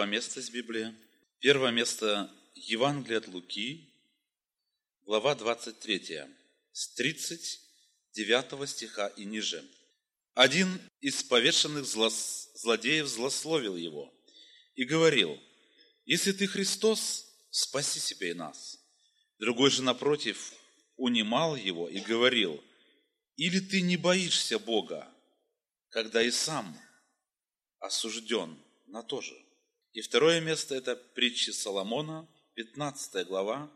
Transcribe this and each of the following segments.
два места из Библии. Первое место – Евангелие от Луки, глава 23, с 39 стиха и ниже. Один из повешенных злодеев злословил его и говорил, «Если ты Христос, спаси себя и нас». Другой же, напротив, унимал его и говорил, «Или ты не боишься Бога, когда и сам осужден на то же?» И второе место – это притчи Соломона, 15 глава,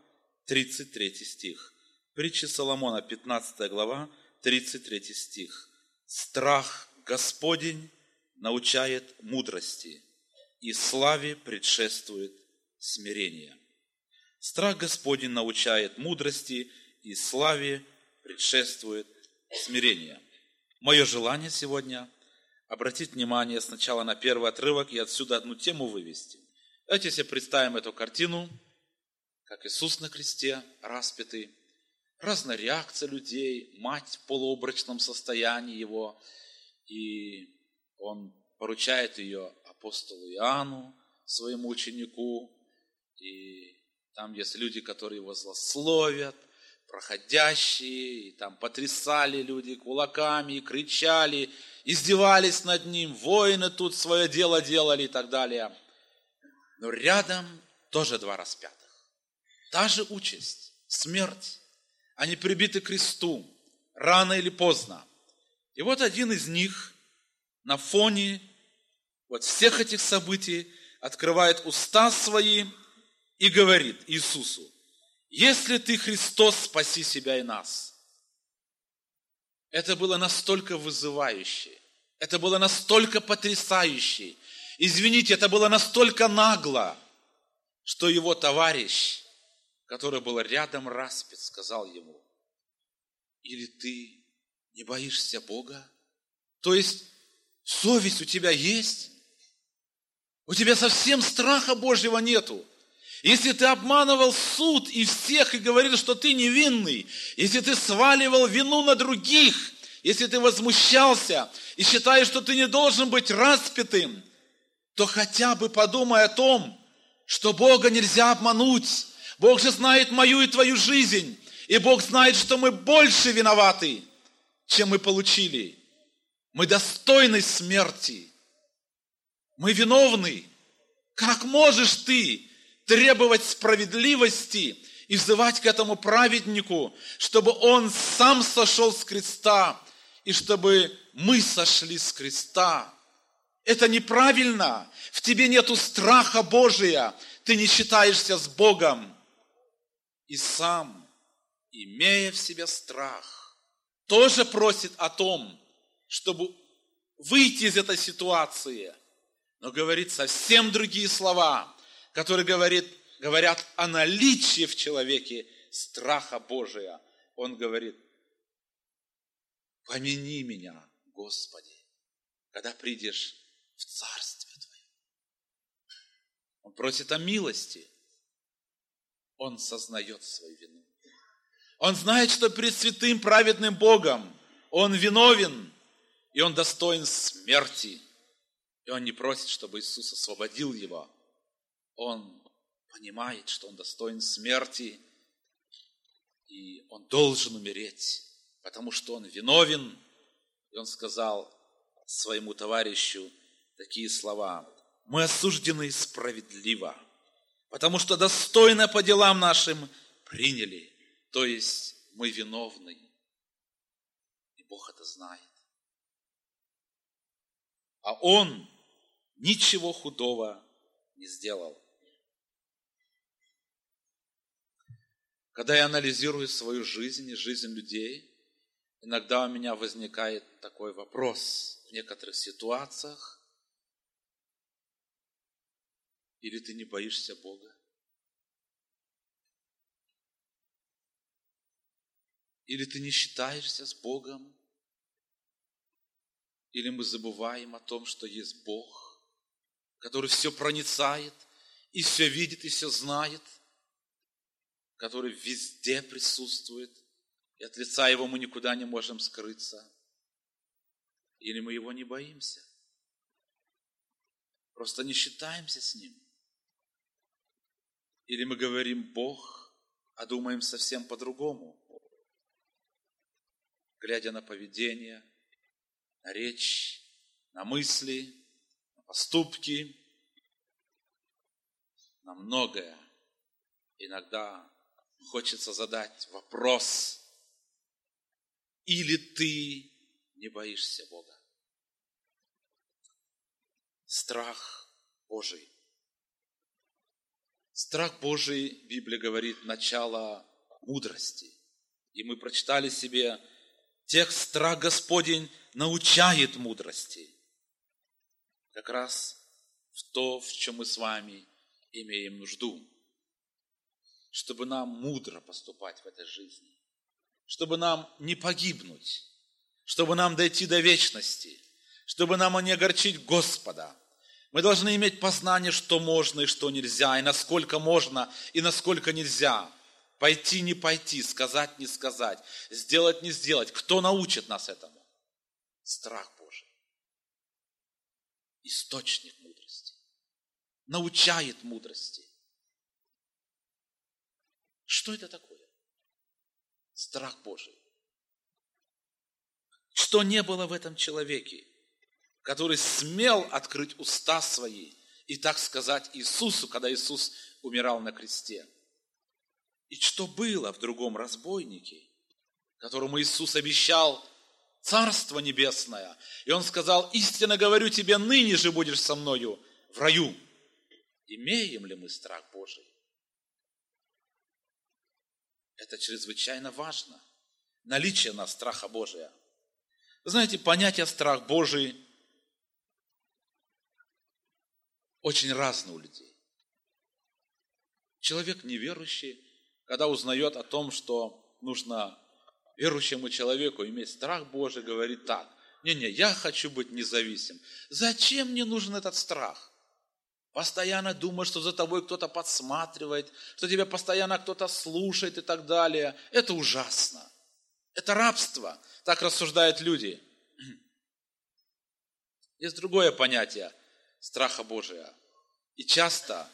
33 стих. Притчи Соломона, 15 глава, 33 стих. «Страх Господень научает мудрости, и славе предшествует смирение». Страх Господень научает мудрости, и славе предшествует смирение. Мое желание сегодня – обратить внимание сначала на первый отрывок и отсюда одну тему вывести. Давайте себе представим эту картину, как Иисус на кресте распятый, разная реакция людей, мать в полуобрачном состоянии его, и он поручает ее апостолу Иоанну, своему ученику, и там есть люди, которые его злословят, проходящие, и там потрясали люди кулаками, кричали, издевались над ним, воины тут свое дело делали и так далее. Но рядом тоже два распятых. Та же участь, смерть. Они прибиты к кресту, рано или поздно. И вот один из них на фоне вот всех этих событий открывает уста свои и говорит Иисусу, если ты Христос, спаси себя и нас. Это было настолько вызывающе, это было настолько потрясающе. Извините, это было настолько нагло, что его товарищ, который был рядом распят, сказал ему, или ты не боишься Бога? То есть совесть у тебя есть? У тебя совсем страха Божьего нету. Если ты обманывал суд и всех и говорил, что ты невинный, если ты сваливал вину на других, если ты возмущался и считаешь, что ты не должен быть распятым, то хотя бы подумай о том, что Бога нельзя обмануть. Бог же знает мою и твою жизнь. И Бог знает, что мы больше виноваты, чем мы получили. Мы достойны смерти. Мы виновны. Как можешь ты требовать справедливости и взывать к этому праведнику, чтобы он сам сошел с креста и чтобы мы сошли с креста. Это неправильно. В тебе нету страха Божия. Ты не считаешься с Богом. И сам, имея в себе страх, тоже просит о том, чтобы выйти из этой ситуации. Но говорит совсем другие слова который говорит, говорят о наличии в человеке страха Божия. Он говорит, помяни меня, Господи, когда придешь в Царствие Твое. Он просит о милости. Он сознает свою вину. Он знает, что перед святым праведным Богом он виновен, и он достоин смерти. И он не просит, чтобы Иисус освободил его, он понимает, что он достоин смерти, и он должен умереть, потому что он виновен. И он сказал своему товарищу такие слова. Мы осуждены справедливо, потому что достойно по делам нашим приняли. То есть мы виновны. И Бог это знает. А Он ничего худого не сделал. Когда я анализирую свою жизнь и жизнь людей, иногда у меня возникает такой вопрос в некоторых ситуациях. Или ты не боишься Бога? Или ты не считаешься с Богом? Или мы забываем о том, что есть Бог, который все проницает, и все видит, и все знает – который везде присутствует, и от лица Его мы никуда не можем скрыться. Или мы Его не боимся? просто не считаемся с Ним. Или мы говорим Бог, а думаем совсем по-другому, глядя на поведение, на речь, на мысли, на поступки, на многое. Иногда хочется задать вопрос, или ты не боишься Бога? Страх Божий. Страх Божий, Библия говорит, начало мудрости. И мы прочитали себе текст «Страх Господень научает мудрости». Как раз в то, в чем мы с вами имеем нужду. Чтобы нам мудро поступать в этой жизни. Чтобы нам не погибнуть. Чтобы нам дойти до вечности. Чтобы нам не огорчить Господа. Мы должны иметь познание, что можно и что нельзя, и насколько можно, и насколько нельзя. Пойти, не пойти, сказать, не сказать, сделать, не сделать. Кто научит нас этому? Страх Божий. Источник мудрости. Научает мудрости. Что это такое? Страх Божий. Что не было в этом человеке, который смел открыть уста свои и так сказать Иисусу, когда Иисус умирал на кресте. И что было в другом разбойнике, которому Иисус обещал Царство Небесное. И Он сказал, истинно говорю тебе, ныне же будешь со мною в раю. Имеем ли мы страх Божий? Это чрезвычайно важно. Наличие нас страха Божия. Вы знаете, понятие страх Божий очень разное у людей. Человек неверующий когда узнает о том, что нужно верующему человеку иметь страх Божий, говорит так, не-не, я хочу быть независим. Зачем мне нужен этот страх? Постоянно думать, что за тобой кто-то подсматривает, что тебя постоянно кто-то слушает и так далее. Это ужасно. Это рабство. Так рассуждают люди. Есть другое понятие страха Божия. И часто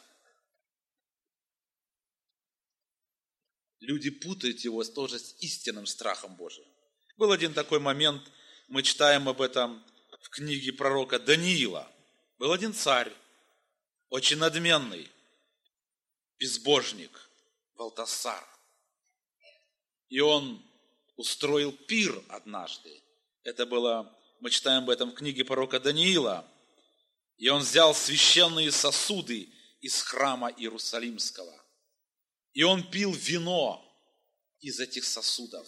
люди путают его тоже с истинным страхом Божиим. Был один такой момент, мы читаем об этом в книге пророка Даниила. Был один царь, очень надменный, безбожник, Валтасар. И он устроил пир однажды. Это было, мы читаем об этом в книге пророка Даниила. И он взял священные сосуды из храма Иерусалимского и он пил вино из этих сосудов.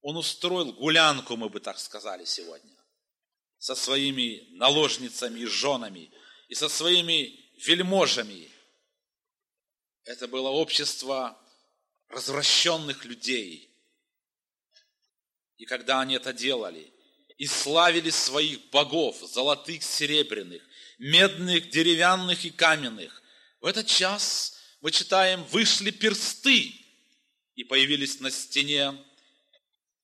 Он устроил гулянку, мы бы так сказали сегодня, со своими наложницами и женами, и со своими вельможами. Это было общество развращенных людей. И когда они это делали, и славили своих богов, золотых, серебряных, медных, деревянных и каменных, в этот час мы читаем, вышли персты и появились на стене.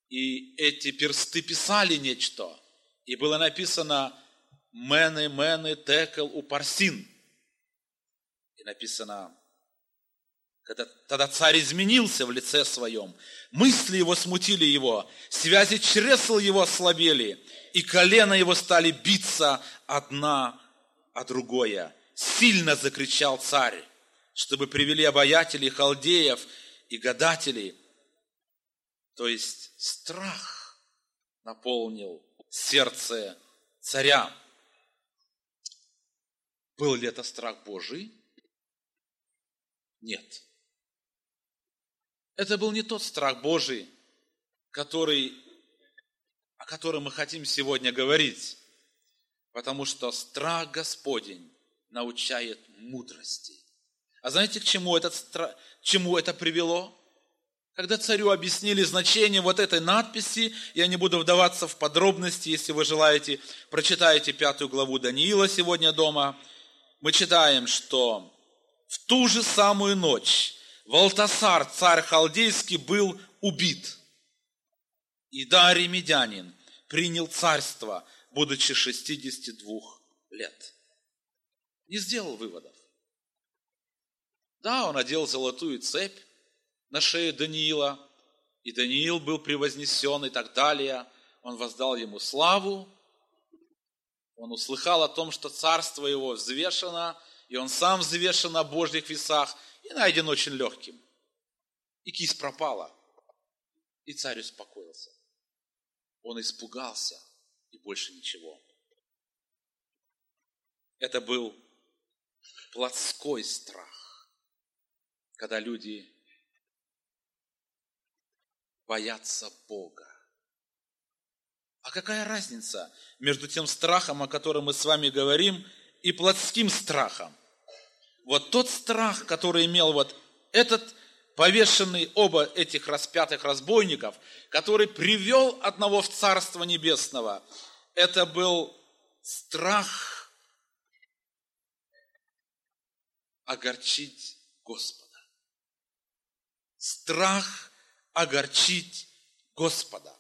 И эти персты писали нечто. И было написано «Мены, мены, текел, упарсин». И написано, когда, тогда царь изменился в лице своем, мысли его смутили его, связи чресл его ослабели, и колено его стали биться одна а другое. Сильно закричал царь чтобы привели обаятелей, халдеев и гадателей. То есть страх наполнил сердце царя. Был ли это страх Божий? Нет. Это был не тот страх Божий, который, о котором мы хотим сегодня говорить. Потому что страх Господень научает мудрости. А знаете, к чему, этот, к чему это привело? Когда царю объяснили значение вот этой надписи, я не буду вдаваться в подробности, если вы желаете, прочитайте пятую главу Даниила сегодня дома, мы читаем, что в ту же самую ночь Валтасар, царь халдейский, был убит. И Дарий Медянин принял царство, будучи 62 лет. не сделал выводов. Да, он одел золотую цепь на шею Даниила, и Даниил был превознесен и так далее. Он воздал ему славу, он услыхал о том, что царство его взвешено, и он сам взвешен на Божьих весах и найден очень легким. И кисть пропала, и царь успокоился. Он испугался, и больше ничего. Это был плотской страх, когда люди боятся Бога. А какая разница между тем страхом, о котором мы с вами говорим, и плотским страхом? Вот тот страх, который имел вот этот повешенный оба этих распятых разбойников, который привел одного в Царство Небесного, это был страх огорчить Господа. Страх огорчить Господа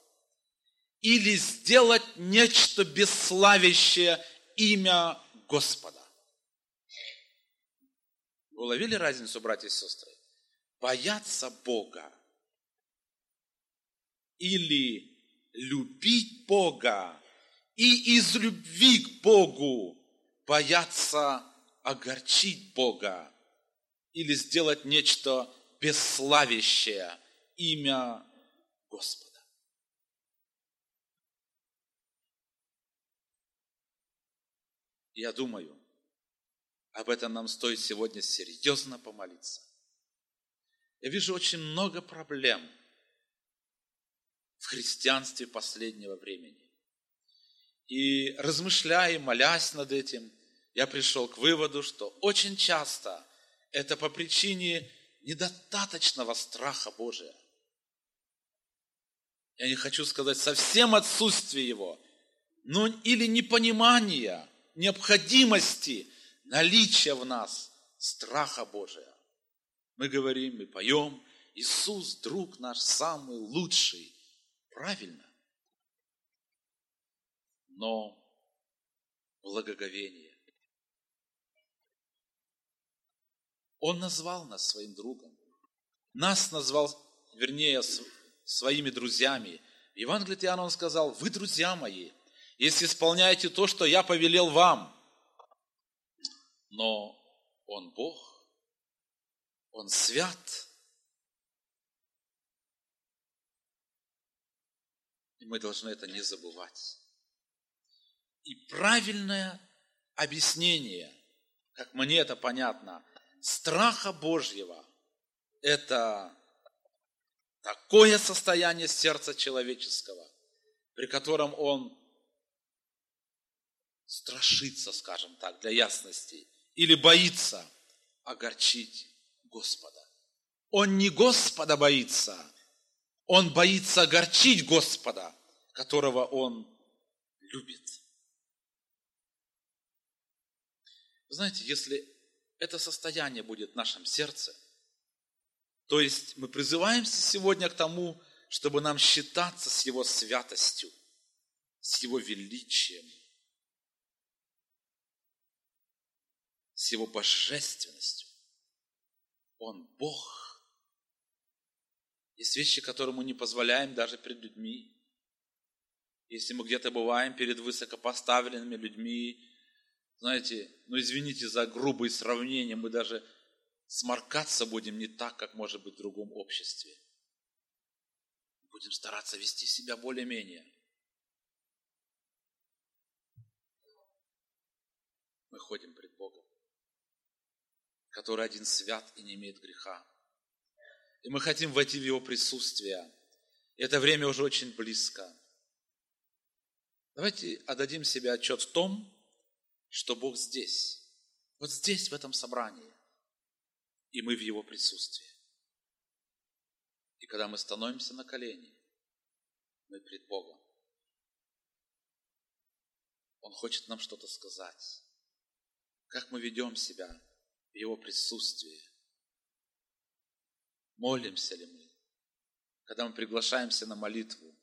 или сделать нечто бесславящее имя Господа. Вы уловили разницу, братья и сестры? Бояться Бога или любить Бога и из любви к Богу бояться огорчить Бога или сделать нечто бесславящее имя Господа. Я думаю, об этом нам стоит сегодня серьезно помолиться. Я вижу очень много проблем в христианстве последнего времени. И размышляя, молясь над этим, я пришел к выводу, что очень часто это по причине недостаточного страха Божия. Я не хочу сказать совсем отсутствие его, но или непонимания необходимости наличия в нас страха Божия. Мы говорим, мы поем, Иисус, друг наш, самый лучший. Правильно. Но благоговение. Он назвал нас своим другом. Нас назвал, вернее, своими друзьями. В Евангелии Иоанна он сказал, вы друзья мои, если исполняете то, что я повелел вам. Но Он Бог, Он свят. И мы должны это не забывать. И правильное объяснение, как мне это понятно, страха Божьего – это такое состояние сердца человеческого, при котором он страшится, скажем так, для ясности, или боится огорчить Господа. Он не Господа боится, он боится огорчить Господа, которого он любит. Знаете, если это состояние будет в нашем сердце, то есть мы призываемся сегодня к тому, чтобы нам считаться с Его святостью, с Его величием, с Его божественностью. Он Бог. Есть вещи, которые мы не позволяем даже перед людьми. Если мы где-то бываем перед высокопоставленными людьми, знаете, ну извините за грубые сравнения, мы даже сморкаться будем не так, как может быть в другом обществе. Будем стараться вести себя более-менее. Мы ходим пред Богом который один свят и не имеет греха. И мы хотим войти в Его присутствие. И это время уже очень близко. Давайте отдадим себе отчет в том, что Бог здесь. Вот здесь, в этом собрании. И мы в Его присутствии. И когда мы становимся на колени, мы пред Богом. Он хочет нам что-то сказать. Как мы ведем себя Его присутствии. Молимся ли мы? Когда мы приглашаемся на молитву,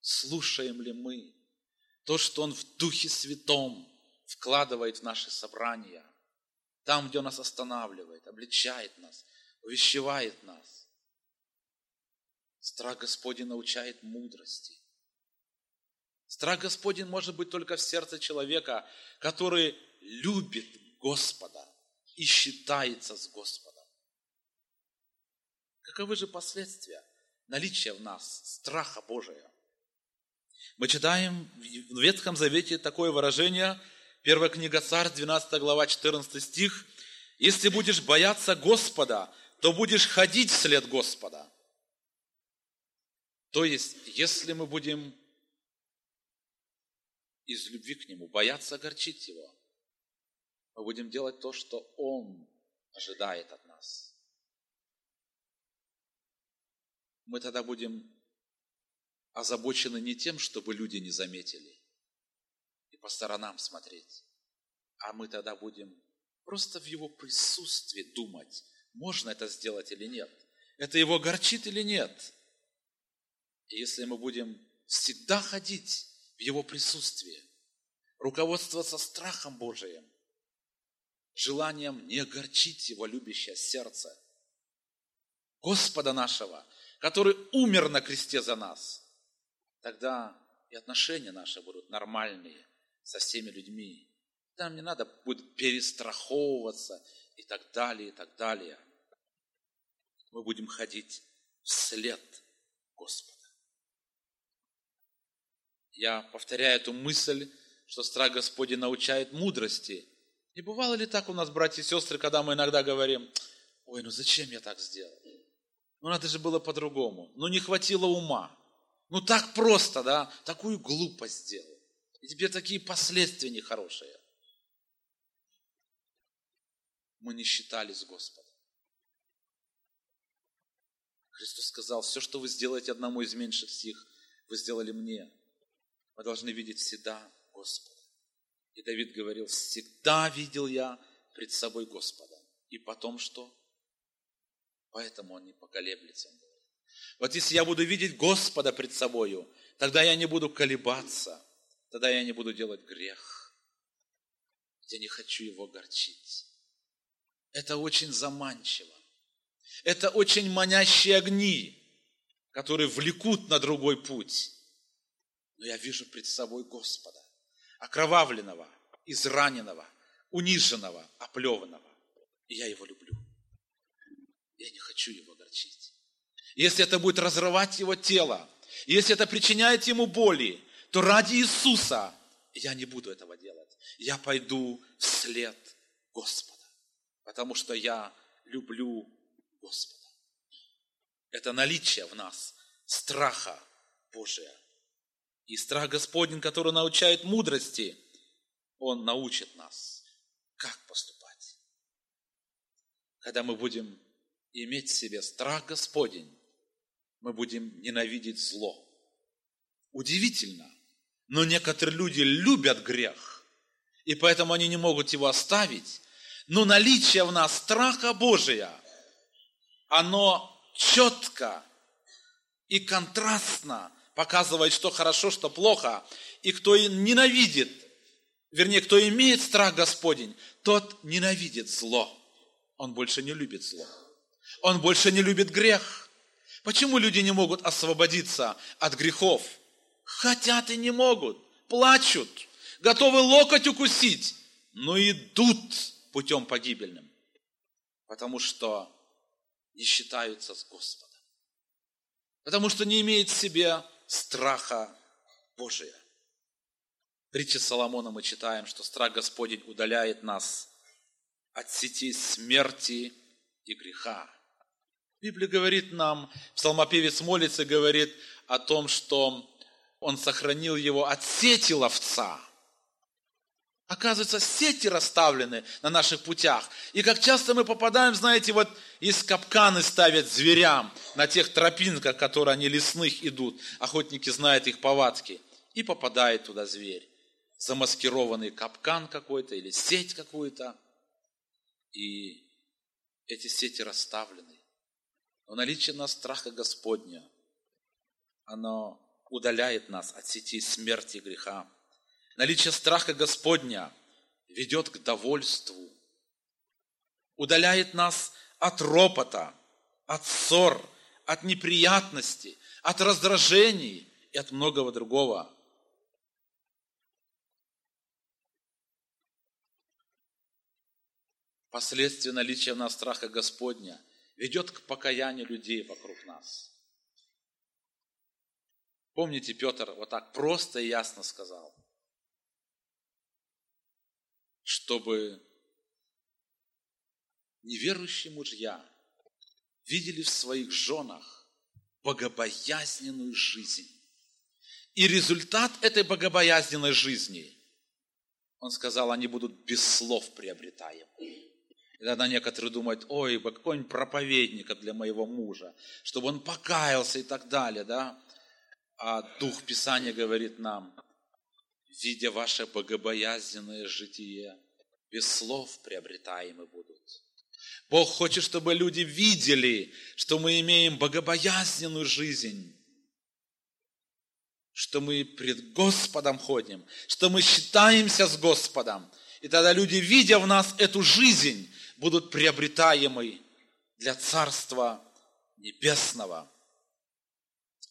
слушаем ли мы то, что Он в Духе Святом вкладывает в наши собрания? Там, где Он нас останавливает, обличает нас, увещевает нас. Страх Господень научает мудрости. Страх Господень может быть только в сердце человека, который любит Господа и считается с Господом. Каковы же последствия наличия в нас страха Божия? Мы читаем в Ветхом Завете такое выражение, первая книга Царь, 12 глава, 14 стих. «Если будешь бояться Господа, то будешь ходить вслед Господа». То есть, если мы будем из любви к Нему бояться огорчить Его, мы будем делать то, что Он ожидает от нас. Мы тогда будем озабочены не тем, чтобы люди не заметили и по сторонам смотреть, а мы тогда будем просто в Его присутствии думать, можно это сделать или нет. Это Его горчит или нет. И если мы будем всегда ходить в Его присутствии, руководствоваться страхом Божиим, желанием не огорчить Его любящее сердце, Господа нашего, который умер на кресте за нас, тогда и отношения наши будут нормальные со всеми людьми. Там не надо будет перестраховываться и так далее, и так далее. Мы будем ходить вслед Господа. Я повторяю эту мысль, что страх Господень научает мудрости. Не бывало ли так у нас, братья и сестры, когда мы иногда говорим, ой, ну зачем я так сделал? Ну надо же было по-другому. Ну не хватило ума. Ну так просто, да, такую глупость сделал. И теперь такие последствия нехорошие. Мы не считали с Господом. Христос сказал, все, что вы сделаете одному из меньших сих, вы сделали мне. Мы должны видеть всегда Господа. И Давид говорил, всегда видел я пред собой Господа. И потом что? Поэтому он не поколеблется. Вот если я буду видеть Господа пред собою, тогда я не буду колебаться, тогда я не буду делать грех. Я не хочу его горчить. Это очень заманчиво. Это очень манящие огни, которые влекут на другой путь. Но я вижу пред собой Господа окровавленного, израненного, униженного, оплеванного. И я его люблю. Я не хочу его огорчить. Если это будет разрывать его тело, если это причиняет ему боли, то ради Иисуса я не буду этого делать. Я пойду вслед Господа, потому что я люблю Господа. Это наличие в нас страха Божия. И страх Господень, который научает мудрости, Он научит нас, как поступать. Когда мы будем иметь в себе страх Господень, мы будем ненавидеть зло. Удивительно, но некоторые люди любят грех, и поэтому они не могут его оставить. Но наличие в нас страха Божия, оно четко и контрастно показывает, что хорошо, что плохо. И кто ненавидит, вернее, кто имеет страх Господень, тот ненавидит зло. Он больше не любит зло. Он больше не любит грех. Почему люди не могут освободиться от грехов? Хотят и не могут, плачут, готовы локоть укусить, но идут путем погибельным, потому что не считаются с Господом, потому что не имеют в себе страха Божия. В Соломона мы читаем, что страх Господень удаляет нас от сети смерти и греха. Библия говорит нам, псалмопевец молится, говорит о том, что он сохранил его от сети ловца – Оказывается, сети расставлены на наших путях. И как часто мы попадаем, знаете, вот из капканы ставят зверям на тех тропинках, которые они лесных идут. Охотники знают их повадки. И попадает туда зверь. Замаскированный капкан какой-то или сеть какую-то. И эти сети расставлены. Но наличие нас страха Господня, оно удаляет нас от сети смерти и греха. Наличие страха Господня ведет к довольству. удаляет нас от ропота, от ссор, от неприятностей, от раздражений и от многого другого. Последствия наличия в нас страха Господня ведет к покаянию людей вокруг нас. Помните, Петр вот так просто и ясно сказал, чтобы неверующие мужья видели в своих женах богобоязненную жизнь. И результат этой богобоязненной жизни, он сказал, они будут без слов приобретаемы. И тогда некоторые думают, ой, какой-нибудь проповедника для моего мужа, чтобы он покаялся и так далее, да? А Дух Писания говорит нам, видя ваше богобоязненное житие, без слов приобретаемы будут. Бог хочет, чтобы люди видели, что мы имеем богобоязненную жизнь, что мы пред Господом ходим, что мы считаемся с Господом. И тогда люди, видя в нас эту жизнь, будут приобретаемы для Царства Небесного.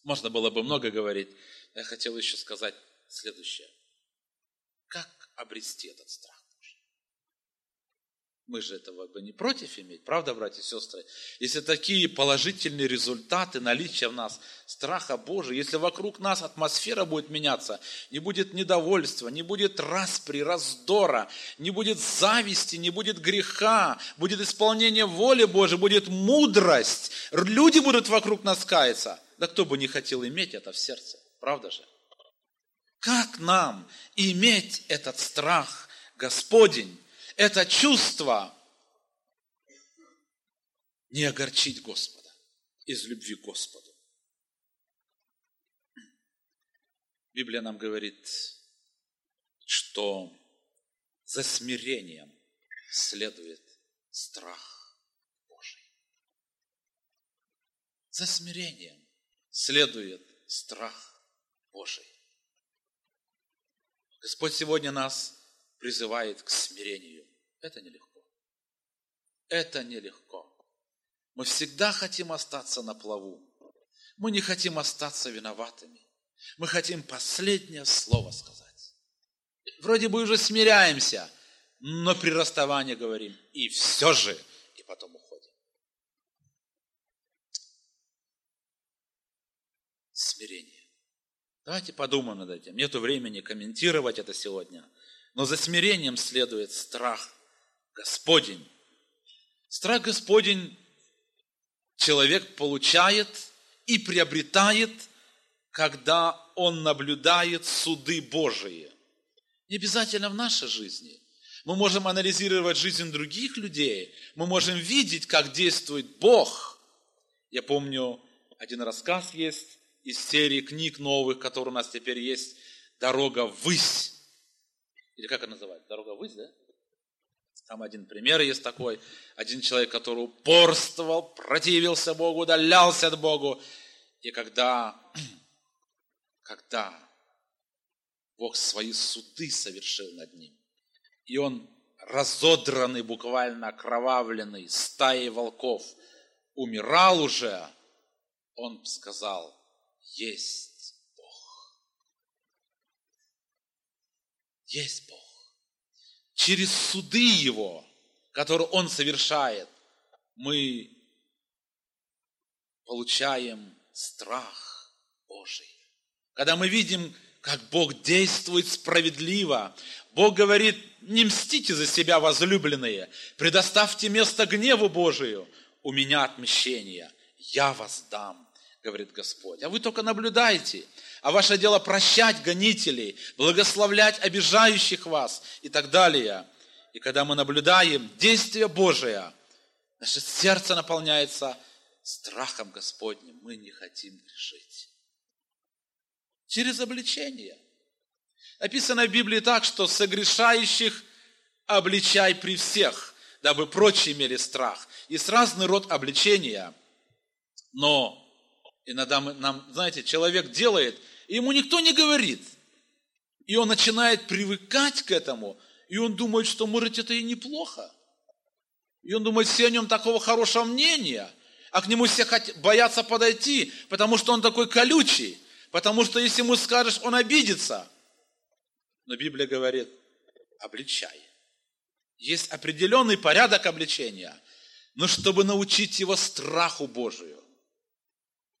Можно было бы много говорить. Я хотел еще сказать следующее. Как обрести этот страх? Мы же этого бы не против иметь, правда, братья и сестры? Если такие положительные результаты наличия в нас страха Божия, если вокруг нас атмосфера будет меняться, не будет недовольства, не будет распри, раздора, не будет зависти, не будет греха, будет исполнение воли Божией, будет мудрость, люди будут вокруг нас каяться. Да кто бы не хотел иметь это в сердце, правда же? Как нам иметь этот страх Господень? это чувство не огорчить Господа из любви к Господу. Библия нам говорит, что за смирением следует страх Божий. За смирением следует страх Божий. Господь сегодня нас призывает к смирению. Это нелегко. Это нелегко. Мы всегда хотим остаться на плаву. Мы не хотим остаться виноватыми. Мы хотим последнее слово сказать. Вроде бы уже смиряемся, но при расставании говорим, и все же, и потом уходим. Смирение. Давайте подумаем над этим. Нету времени комментировать это сегодня. Но за смирением следует страх Господень. Страх Господень человек получает и приобретает, когда он наблюдает суды Божии. Не обязательно в нашей жизни. Мы можем анализировать жизнь других людей, мы можем видеть, как действует Бог. Я помню, один рассказ есть из серии книг новых, которые у нас теперь есть, «Дорога ввысь». Или как это называется? «Дорога ввысь», да? Там один пример есть такой. Один человек, который упорствовал, противился Богу, удалялся от Богу. И когда, когда Бог свои суды совершил над ним, и он разодранный, буквально окровавленный, стаей волков, умирал уже, он сказал, есть Бог. Есть Бог через суды Его, которые Он совершает, мы получаем страх Божий. Когда мы видим, как Бог действует справедливо, Бог говорит, не мстите за себя, возлюбленные, предоставьте место гневу Божию, у меня отмещение, я вас дам, говорит Господь. А вы только наблюдайте, а ваше дело прощать гонителей, благословлять обижающих вас и так далее. И когда мы наблюдаем действие Божие, наше сердце наполняется страхом Господним. Мы не хотим грешить. Через обличение. Написано в Библии так, что согрешающих обличай при всех, дабы прочие имели страх. Есть разный род обличения, но иногда мы, нам, знаете, человек делает – и ему никто не говорит. И он начинает привыкать к этому, и он думает, что, может, это и неплохо. И он думает, все о нем такого хорошего мнения, а к нему все боятся подойти, потому что он такой колючий, потому что если ему скажешь, он обидится. Но Библия говорит, обличай. Есть определенный порядок обличения, но чтобы научить его страху Божию.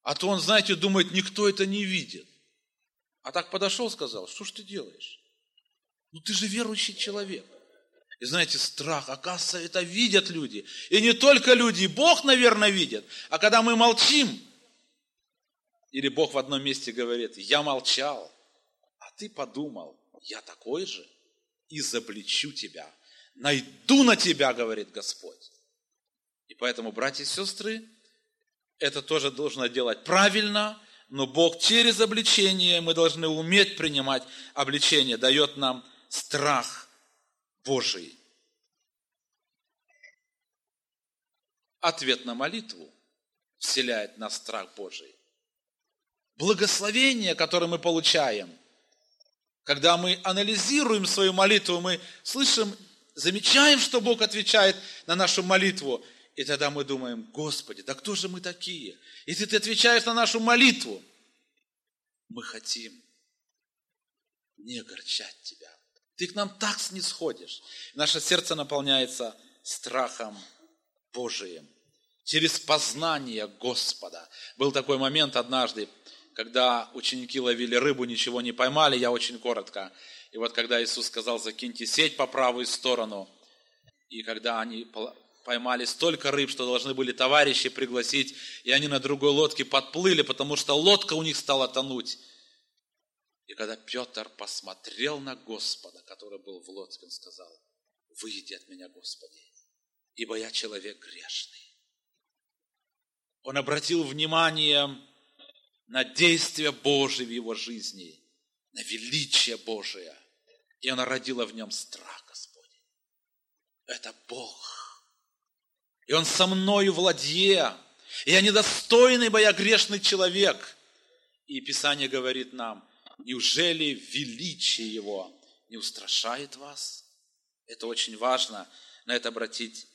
А то он, знаете, думает, никто это не видит. А так подошел, сказал, что ж ты делаешь? Ну ты же верующий человек. И знаете, страх, оказывается, это видят люди. И не только люди, Бог, наверное, видит. А когда мы молчим, или Бог в одном месте говорит, я молчал, а ты подумал, я такой же, и заплечу тебя. Найду на тебя, говорит Господь. И поэтому, братья и сестры, это тоже должно делать правильно, но Бог через обличение, мы должны уметь принимать обличение, дает нам страх Божий. Ответ на молитву вселяет нас страх Божий. Благословение, которое мы получаем, когда мы анализируем свою молитву, мы слышим, замечаем, что Бог отвечает на нашу молитву, и тогда мы думаем, Господи, да кто же мы такие? Если ты отвечаешь на нашу молитву, мы хотим не огорчать Тебя. Ты к нам так снисходишь. Наше сердце наполняется страхом Божиим. Через познание Господа. Был такой момент однажды, когда ученики ловили рыбу, ничего не поймали, я очень коротко. И вот когда Иисус сказал, закиньте сеть по правую сторону, и когда они поймали столько рыб, что должны были товарищи пригласить, и они на другой лодке подплыли, потому что лодка у них стала тонуть. И когда Петр посмотрел на Господа, который был в лодке, он сказал, выйди от меня, Господи, ибо я человек грешный. Он обратил внимание на действие Божие в его жизни, на величие Божие. И он родила в нем страх Господень. Это Бог. И он со мною. И я недостойный, ибо я грешный человек. И Писание говорит нам, Неужели величие Его не устрашает вас? Это очень важно на это обратить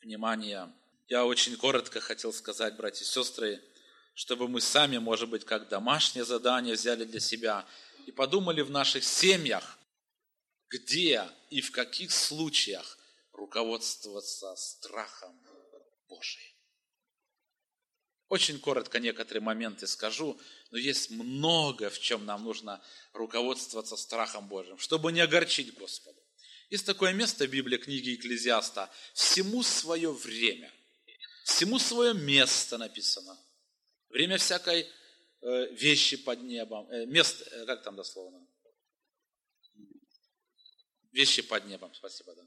внимание. Я очень коротко хотел сказать, братья и сестры, чтобы мы сами, может быть, как домашнее задание взяли для себя и подумали в наших семьях, где и в каких случаях руководствоваться страхом Божиим. Очень коротко некоторые моменты скажу, но есть много, в чем нам нужно руководствоваться страхом Божьим, чтобы не огорчить Господа. Есть такое место в Библии, книги Экклезиаста. Всему свое время. Всему свое место написано. Время всякой э, вещи под небом. Э, место, э, как там дословно? Вещи под небом, спасибо, да.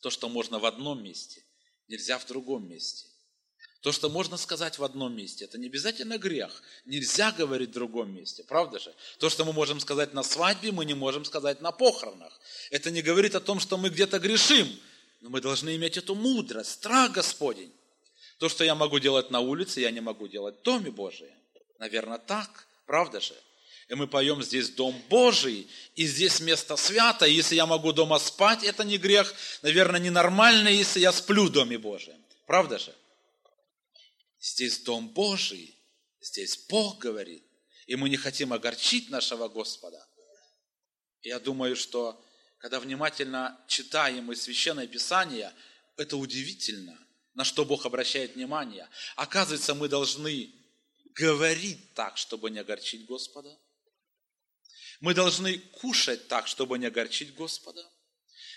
То, что можно в одном месте, нельзя в другом месте. То, что можно сказать в одном месте, это не обязательно грех. Нельзя говорить в другом месте, правда же? То, что мы можем сказать на свадьбе, мы не можем сказать на похоронах. Это не говорит о том, что мы где-то грешим, но мы должны иметь эту мудрость, страх Господень. То, что я могу делать на улице, я не могу делать в Доме Божьем. Наверное, так, правда же? И мы поем здесь Дом Божий, и здесь место свято. Если я могу дома спать, это не грех. Наверное, ненормально, если я сплю в Доме Божьем. Правда же? Здесь Дом Божий, здесь Бог говорит, и мы не хотим огорчить нашего Господа. Я думаю, что когда внимательно читаем и Священное Писание, это удивительно, на что Бог обращает внимание. Оказывается, мы должны говорить так, чтобы не огорчить Господа. Мы должны кушать так, чтобы не огорчить Господа.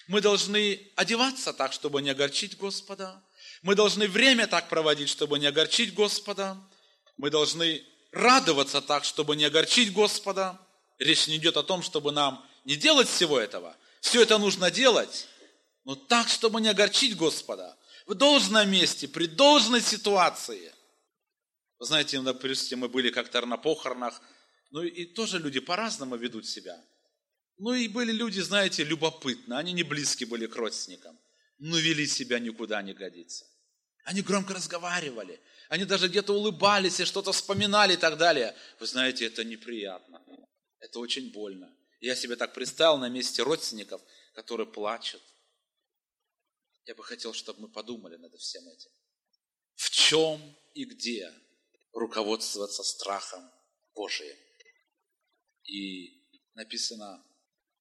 Мы должны одеваться так, чтобы не огорчить Господа. Мы должны время так проводить, чтобы не огорчить Господа. Мы должны радоваться так, чтобы не огорчить Господа. Речь не идет о том, чтобы нам не делать всего этого. Все это нужно делать, но так, чтобы не огорчить Господа. В должном месте, при должной ситуации. Вы знаете, допустим, мы были как-то на похоронах, ну и тоже люди по-разному ведут себя. Ну и были люди, знаете, любопытные, они не близки были к родственникам но вели себя никуда не годится. Они громко разговаривали, они даже где-то улыбались и что-то вспоминали и так далее. Вы знаете, это неприятно, это очень больно. Я себе так представил на месте родственников, которые плачут. Я бы хотел, чтобы мы подумали над всем этим. В чем и где руководствоваться страхом Божиим? И написано,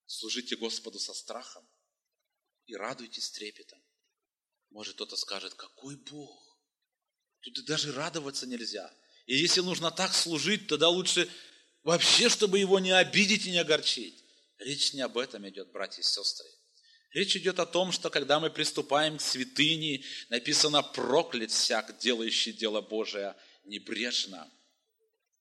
служите Господу со страхом и радуйтесь трепетом. Может, кто-то скажет, какой Бог? Тут и даже радоваться нельзя. И если нужно так служить, тогда лучше вообще, чтобы его не обидеть и не огорчить. Речь не об этом идет, братья и сестры. Речь идет о том, что когда мы приступаем к святыне, написано «проклят всяк, делающий дело Божие небрежно».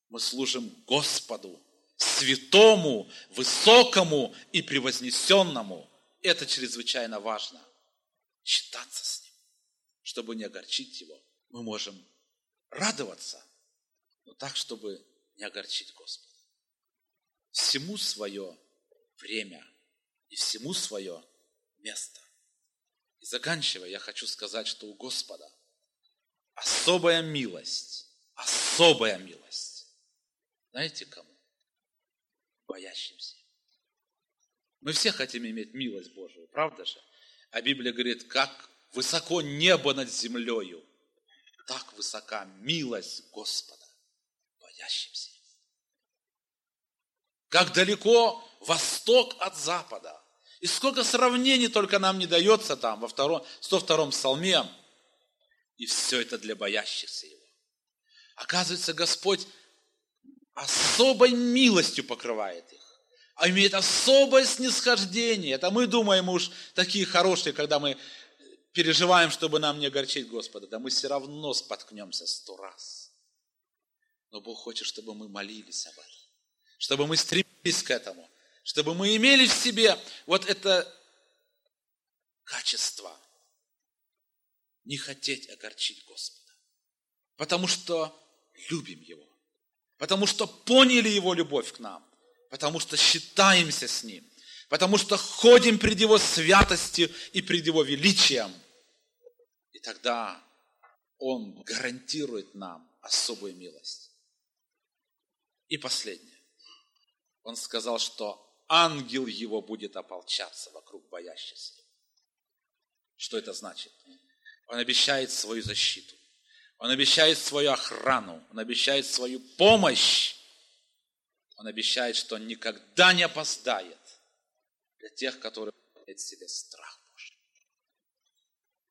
Мы служим Господу, святому, высокому и превознесенному. Это чрезвычайно важно. Считаться с Ним, чтобы не огорчить Его. Мы можем радоваться, но так, чтобы не огорчить Господа. Всему свое время и всему свое место. И заканчивая, я хочу сказать, что у Господа особая милость, особая милость. Знаете кому? Боящимся. Мы все хотим иметь милость Божию, правда же? А Библия говорит, как высоко небо над землею, так высока милость Господа, боящимся. Как далеко восток от запада. И сколько сравнений только нам не дается там, во втором, 102-м псалме. И все это для боящихся Его. Оказывается, Господь особой милостью покрывает их, а имеет особое снисхождение. Это мы думаем уж такие хорошие, когда мы переживаем, чтобы нам не огорчить Господа. Да мы все равно споткнемся сто раз. Но Бог хочет, чтобы мы молились об этом, чтобы мы стремились к этому – чтобы мы имели в себе вот это качество не хотеть огорчить Господа, потому что любим Его, потому что поняли Его любовь к нам, потому что считаемся с Ним, потому что ходим пред Его святостью и пред Его величием. И тогда Он гарантирует нам особую милость. И последнее. Он сказал, что ангел его будет ополчаться вокруг боящихся. Что это значит? Он обещает свою защиту. Он обещает свою охрану. Он обещает свою помощь. Он обещает, что он никогда не опоздает для тех, которые имеют в себе страх Божий.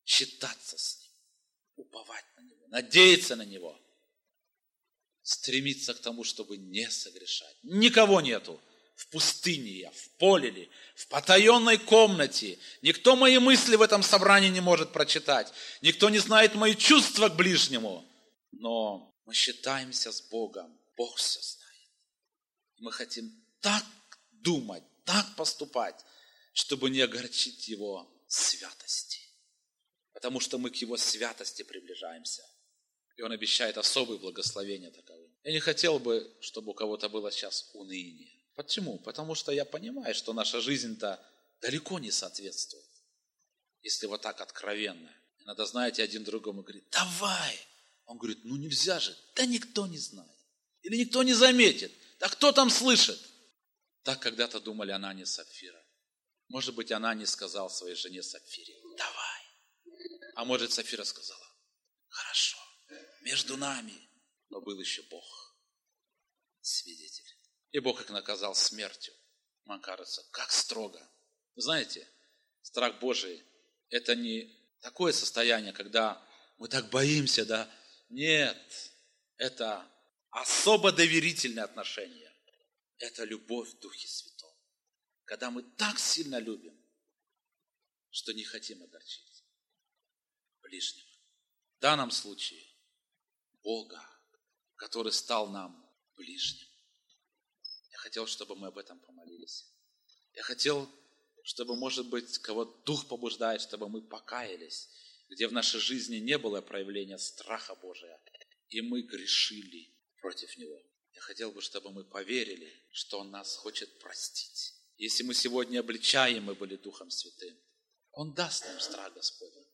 Считаться с Ним, уповать на Него, надеяться на Него, стремиться к тому, чтобы не согрешать. Никого нету, в пустыне я, в поле ли, в потаенной комнате. Никто мои мысли в этом собрании не может прочитать. Никто не знает мои чувства к ближнему. Но мы считаемся с Богом. Бог все знает. Мы хотим так думать, так поступать, чтобы не огорчить Его святости. Потому что мы к Его святости приближаемся. И Он обещает особые благословения таковы. Я не хотел бы, чтобы у кого-то было сейчас уныние. Почему? Потому что я понимаю, что наша жизнь-то далеко не соответствует. Если вот так откровенно. Иногда, знаете, один другому говорит, давай. Он говорит, ну нельзя же. Да никто не знает. Или никто не заметит. Да кто там слышит? Так когда-то думали Анани и Сапфира. Может быть, она не сказал своей жене Сапфире, давай. А может, Сапфира сказала, хорошо, между нами. Но был еще Бог, свидетель. И Бог их наказал смертью. Вам кажется, как строго. Знаете, страх Божий – это не такое состояние, когда мы так боимся, да? Нет, это особо доверительное отношение. Это любовь в Духе Святом. Когда мы так сильно любим, что не хотим огорчить ближнего. В данном случае Бога, который стал нам ближним хотел, чтобы мы об этом помолились. Я хотел, чтобы, может быть, кого Дух побуждает, чтобы мы покаялись, где в нашей жизни не было проявления страха Божия, и мы грешили против Него. Я хотел бы, чтобы мы поверили, что Он нас хочет простить. Если мы сегодня обличаемы были Духом Святым, Он даст нам страх Господа.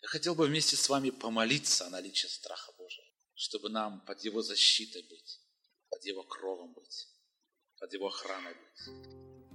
Я хотел бы вместе с вами помолиться о наличии страха Божия, чтобы нам под Его защитой быть, под Его кровом быть под его охраной быть.